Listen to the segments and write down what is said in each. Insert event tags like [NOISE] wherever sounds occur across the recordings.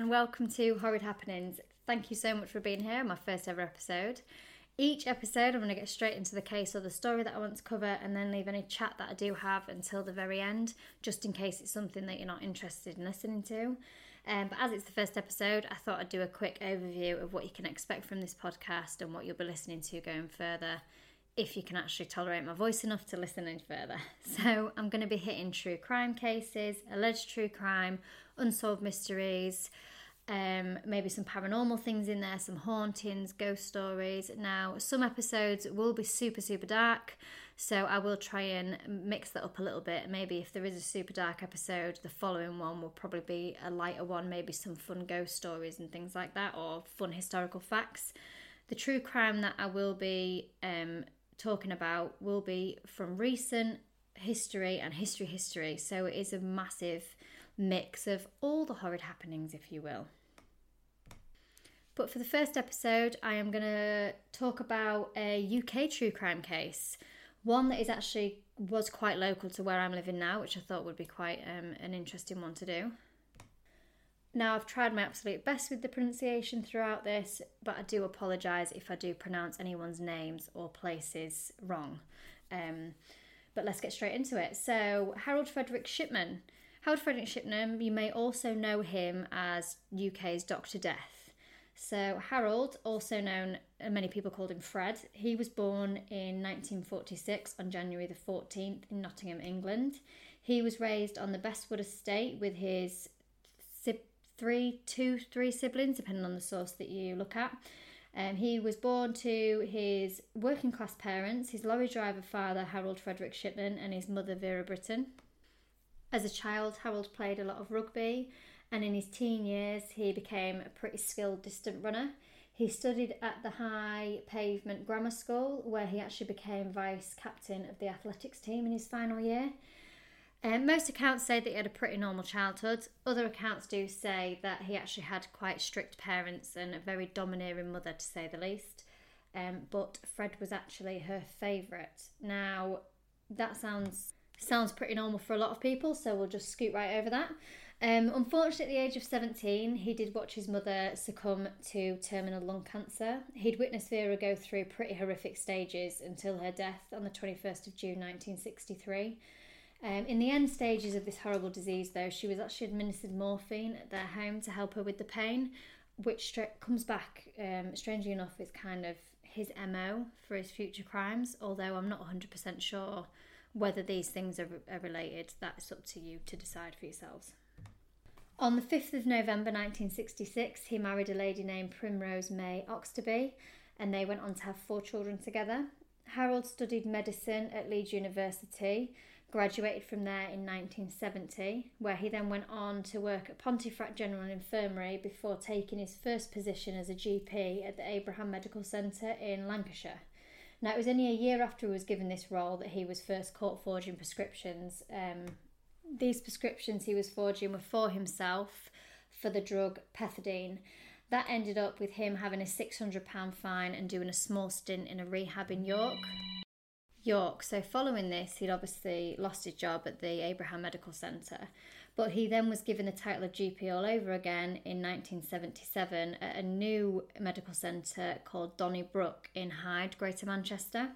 and welcome to Horrid Happenings. Thank you so much for being here, my first ever episode. Each episode, I'm going to get straight into the case or the story that I want to cover and then leave any chat that I do have until the very end, just in case it's something that you're not interested in listening to. Um, but as it's the first episode, I thought I'd do a quick overview of what you can expect from this podcast and what you'll be listening to going further if you can actually tolerate my voice enough to listen any further. [LAUGHS] So, I'm going to be hitting true crime cases, alleged true crime, unsolved mysteries, um, maybe some paranormal things in there, some hauntings, ghost stories. Now, some episodes will be super, super dark, so I will try and mix that up a little bit. Maybe if there is a super dark episode, the following one will probably be a lighter one, maybe some fun ghost stories and things like that, or fun historical facts. The true crime that I will be um, talking about will be from recent history and history history. So it is a massive mix of all the horrid happenings, if you will. But for the first episode, I am going to talk about a UK true crime case. One that is actually was quite local to where I'm living now, which I thought would be quite um, an interesting one to do. Now, I've tried my absolute best with the pronunciation throughout this, but I do apologise if I do pronounce anyone's names or places wrong. Um, but let's get straight into it. So, Harold Frederick Shipman. Harold Frederick Shipman, you may also know him as UK's Dr. Death. So, Harold, also known, uh, many people called him Fred, he was born in 1946 on January the 14th in Nottingham, England. He was raised on the Bestwood estate with his three, two, three siblings, depending on the source that you look at. Um, he was born to his working class parents, his lorry driver father, Harold Frederick Shipman, and his mother, Vera Brittan. As a child, Harold played a lot of rugby, and in his teen years, he became a pretty skilled distant runner. He studied at the High Pavement Grammar School, where he actually became vice captain of the athletics team in his final year. Um, most accounts say that he had a pretty normal childhood. Other accounts do say that he actually had quite strict parents and a very domineering mother, to say the least. Um, but Fred was actually her favourite. Now, that sounds sounds pretty normal for a lot of people, so we'll just scoot right over that. Um, unfortunately, at the age of 17, he did watch his mother succumb to terminal lung cancer. He'd witnessed Vera go through pretty horrific stages until her death on the 21st of June 1963. Um, in the end stages of this horrible disease, though, she was actually administered morphine at their home to help her with the pain, which comes back, um, strangely enough, is kind of his MO for his future crimes, although I'm not 100% sure whether these things are, are related. That's up to you to decide for yourselves. On the 5th of November 1966, he married a lady named Primrose May Oxtoby, and they went on to have four children together. Harold studied medicine at Leeds University graduated from there in 1970, where he then went on to work at Pontefract General Infirmary before taking his first position as a GP at the Abraham Medical Centre in Lancashire. Now, it was only a year after he was given this role that he was first caught forging prescriptions. Um, these prescriptions he was forging were for himself for the drug pethidine. That ended up with him having a £600 fine and doing a small stint in a rehab in York. York. So, following this, he'd obviously lost his job at the Abraham Medical Centre, but he then was given the title of GP all over again in 1977 at a new medical centre called Donneybrook in Hyde, Greater Manchester.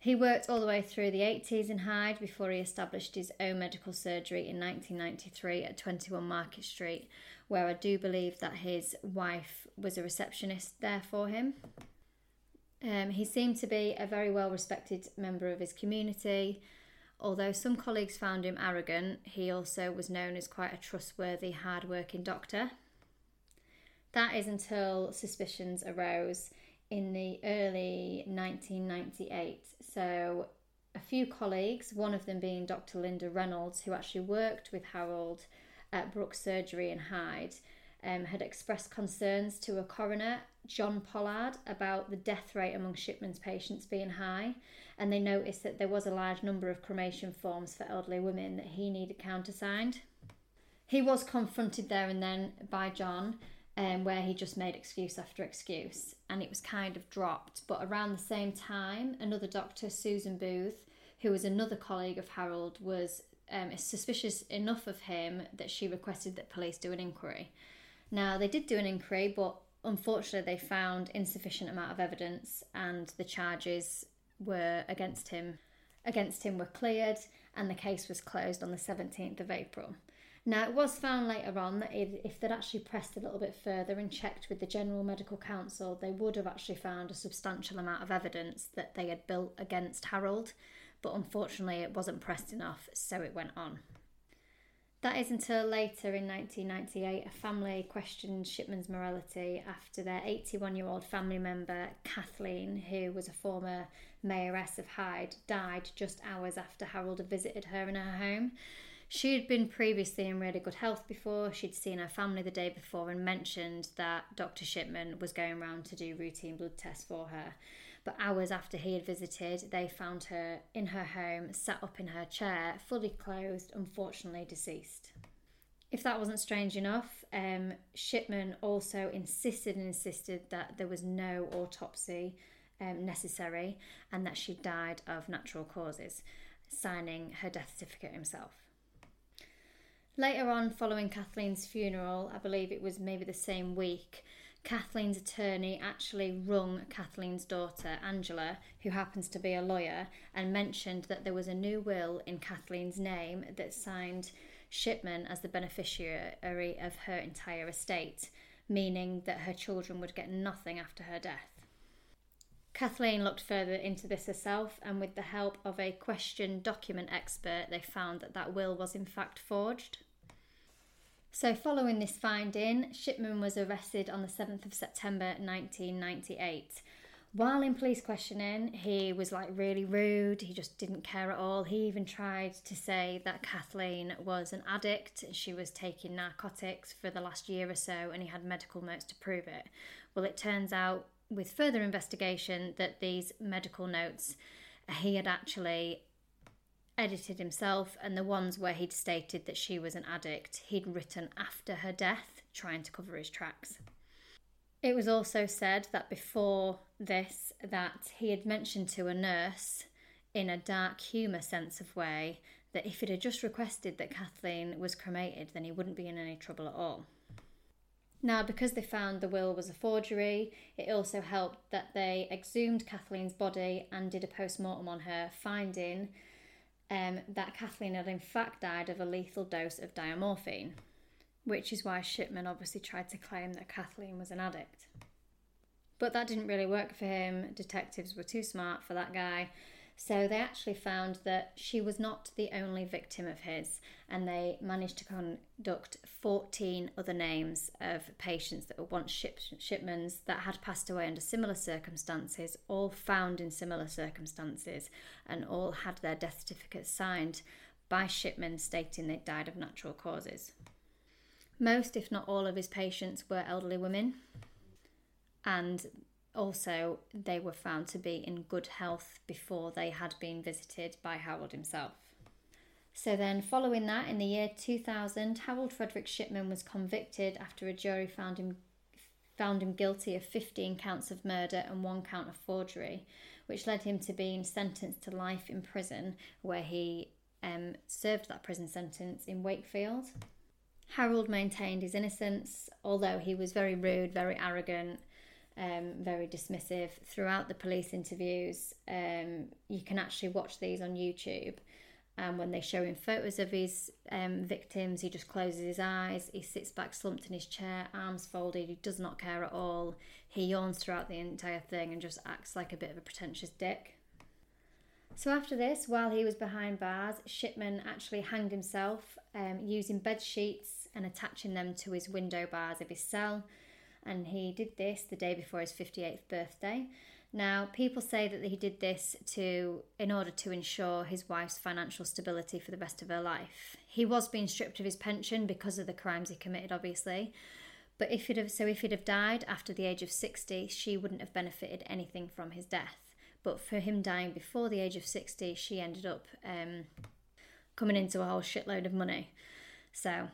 He worked all the way through the 80s in Hyde before he established his own medical surgery in 1993 at 21 Market Street, where I do believe that his wife was a receptionist there for him. Um, he seemed to be a very well respected member of his community. Although some colleagues found him arrogant, he also was known as quite a trustworthy, hard working doctor. That is until suspicions arose in the early 1998. So, a few colleagues, one of them being Dr. Linda Reynolds, who actually worked with Harold at Brooks Surgery in Hyde, um, had expressed concerns to a coroner, John Pollard, about the death rate among Shipman's patients being high, and they noticed that there was a large number of cremation forms for elderly women that he needed countersigned. He was confronted there and then by John, um, where he just made excuse after excuse, and it was kind of dropped. But around the same time, another doctor, Susan Booth, who was another colleague of Harold, was um, suspicious enough of him that she requested that police do an inquiry. Now, they did do an inquiry, but unfortunately, they found insufficient amount of evidence, and the charges were against him against him were cleared, and the case was closed on the 17th of April. Now, it was found later on that if they'd actually pressed a little bit further and checked with the General Medical Council, they would have actually found a substantial amount of evidence that they had built against Harold, but unfortunately, it wasn't pressed enough, so it went on. That is until later in 1998, a family questioned Shipman's morality after their 81 year old family member, Kathleen, who was a former mayoress of Hyde, died just hours after Harold had visited her in her home. She had been previously in really good health before. She'd seen her family the day before and mentioned that Dr. Shipman was going around to do routine blood tests for her. But hours after he had visited, they found her in her home, sat up in her chair, fully clothed, unfortunately deceased. If that wasn't strange enough, um, Shipman also insisted and insisted that there was no autopsy um, necessary and that she died of natural causes, signing her death certificate himself. Later on, following Kathleen's funeral, I believe it was maybe the same week, Kathleen's attorney actually rung Kathleen's daughter, Angela, who happens to be a lawyer, and mentioned that there was a new will in Kathleen's name that signed Shipman as the beneficiary of her entire estate, meaning that her children would get nothing after her death. Kathleen looked further into this herself, and with the help of a question document expert, they found that that will was in fact forged. So, following this finding, Shipman was arrested on the 7th of September 1998. While in police questioning, he was like really rude, he just didn't care at all. He even tried to say that Kathleen was an addict, she was taking narcotics for the last year or so, and he had medical notes to prove it. Well, it turns out with further investigation that these medical notes he had actually edited himself, and the ones where he'd stated that she was an addict, he'd written after her death, trying to cover his tracks. It was also said that before this that he had mentioned to a nurse in a dark humour sense of way that if it had just requested that Kathleen was cremated, then he wouldn't be in any trouble at all. Now, because they found the will was a forgery, it also helped that they exhumed Kathleen's body and did a post mortem on her, finding um, that Kathleen had in fact died of a lethal dose of diamorphine, which is why Shipman obviously tried to claim that Kathleen was an addict. But that didn't really work for him. Detectives were too smart for that guy, so they actually found that she was not the only victim of his, and they managed to conduct 14 other names of patients that were once ship- that had passed away under similar circumstances, all found in similar circumstances, and all had their death certificates signed by Shipman stating they died of natural causes. Most, if not all, of his patients were elderly women, and also, they were found to be in good health before they had been visited by Harold himself. So, then following that, in the year 2000, Harold Frederick Shipman was convicted after a jury found him found him guilty of 15 counts of murder and one count of forgery, which led him to being sentenced to life in prison, where he um, served that prison sentence in Wakefield. Harold maintained his innocence, although he was very rude, very arrogant, um, very dismissive throughout the police interviews. Um, you can actually watch these on YouTube. And when they show him photos of his um, victims, he just closes his eyes. He sits back slumped in his chair, arms folded. He does not care at all. He yawns throughout the entire thing and just acts like a bit of a pretentious dick. So after this, while he was behind bars, Shipman actually hanged himself um, using bed sheets and attaching them to his window bars of his cell and he did this the day before his 58th birthday. Now, people say that he did this to in order to ensure his wife's financial stability for the rest of her life. He was being stripped of his pension because of the crimes he committed, obviously. But if he'd have so if he'd have died after the age of 60, she wouldn't have benefited anything from his death. But for him dying before the age of 60, she ended up um, coming into a whole shitload of money. So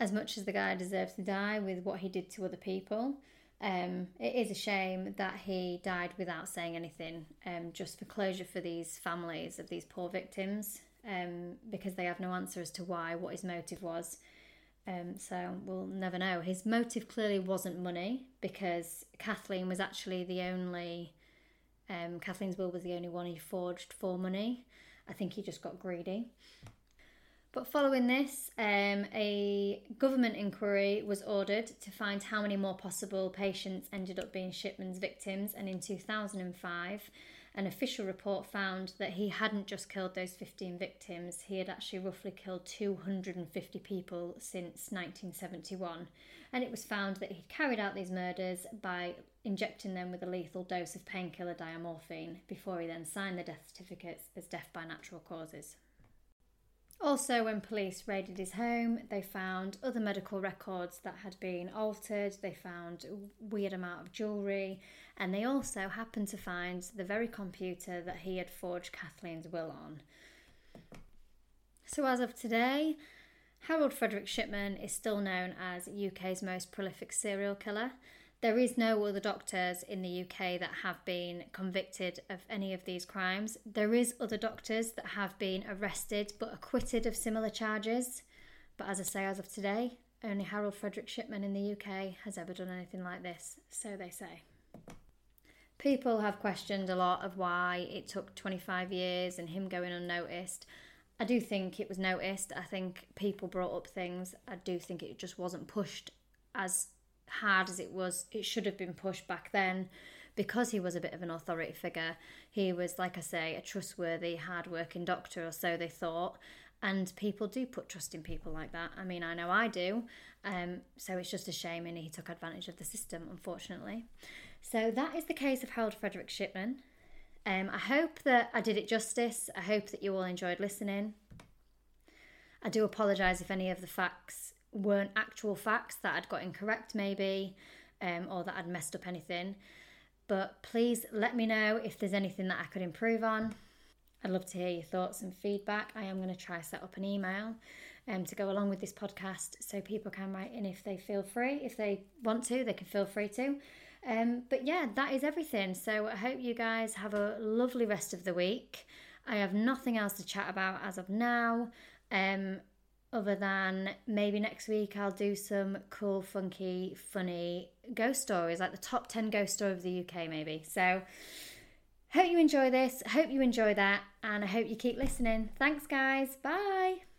as much as the guy deserves to die with what he did to other people, um, it is a shame that he died without saying anything, um, just for closure for these families of these poor victims, um, because they have no answer as to why, what his motive was. Um, so we'll never know. His motive clearly wasn't money because Kathleen was actually the only. Um, Kathleen's will was the only one he forged for money. I think he just got greedy. But following this, um, a government inquiry was ordered to find how many more possible patients ended up being Shipman's victims, and in 2005, an official report found that he hadn't just killed those 15 victims, he had actually roughly killed 250 people since 1971. And it was found that he'd carried out these murders by injecting them with a lethal dose of painkiller diamorphine before he then signed the death certificates as death by natural causes. Also, when police raided his home, they found other medical records that had been altered. They found a weird amount of jewellery, and they also happened to find the very computer that he had forged Kathleen's will on. So, as of today, Harold Frederick Shipman is still known as UK's most prolific serial killer. There is no other doctors in the UK that have been convicted of any of these crimes. There is other doctors that have been arrested but acquitted of similar charges. But as I say, as of today, only Harold Frederick Shipman in the UK has ever done anything like this, so they say. People have questioned a lot of why it took 25 years and him going unnoticed. I do think it was noticed. I think people brought up things. I do think it just wasn't pushed as hard as it was, it should have been pushed back then because he was a bit of an authority figure. He was, like I say, a trustworthy, hard-working doctor, or so they thought. And people do put trust in people like that. I mean, I know I do. Um, so it's just a shame, and he took advantage of the system, unfortunately. So that is the case of Harold Frederick Shipman. Um, I hope that I did it justice. I hope that you all enjoyed listening. I do apologise if any of the facts weren't actual facts that I'd got incorrect, maybe, um, or that I'd messed up anything. But please let me know if there's anything that I could improve on. I'd love to hear your thoughts and feedback. I am going to try set up an email um, to go along with this podcast so people can write in if they feel free. If they want to, they can feel free to. Um, but yeah, that is everything. So I hope you guys have a lovely rest of the week. I have nothing else to chat about as of now. Um, other than maybe next week I'll do some cool, funky, funny ghost stories, like the top 10 ghost story of the UK, maybe. So, hope you enjoy this, hope you enjoy that, and I hope you keep listening. Thanks, guys. Bye.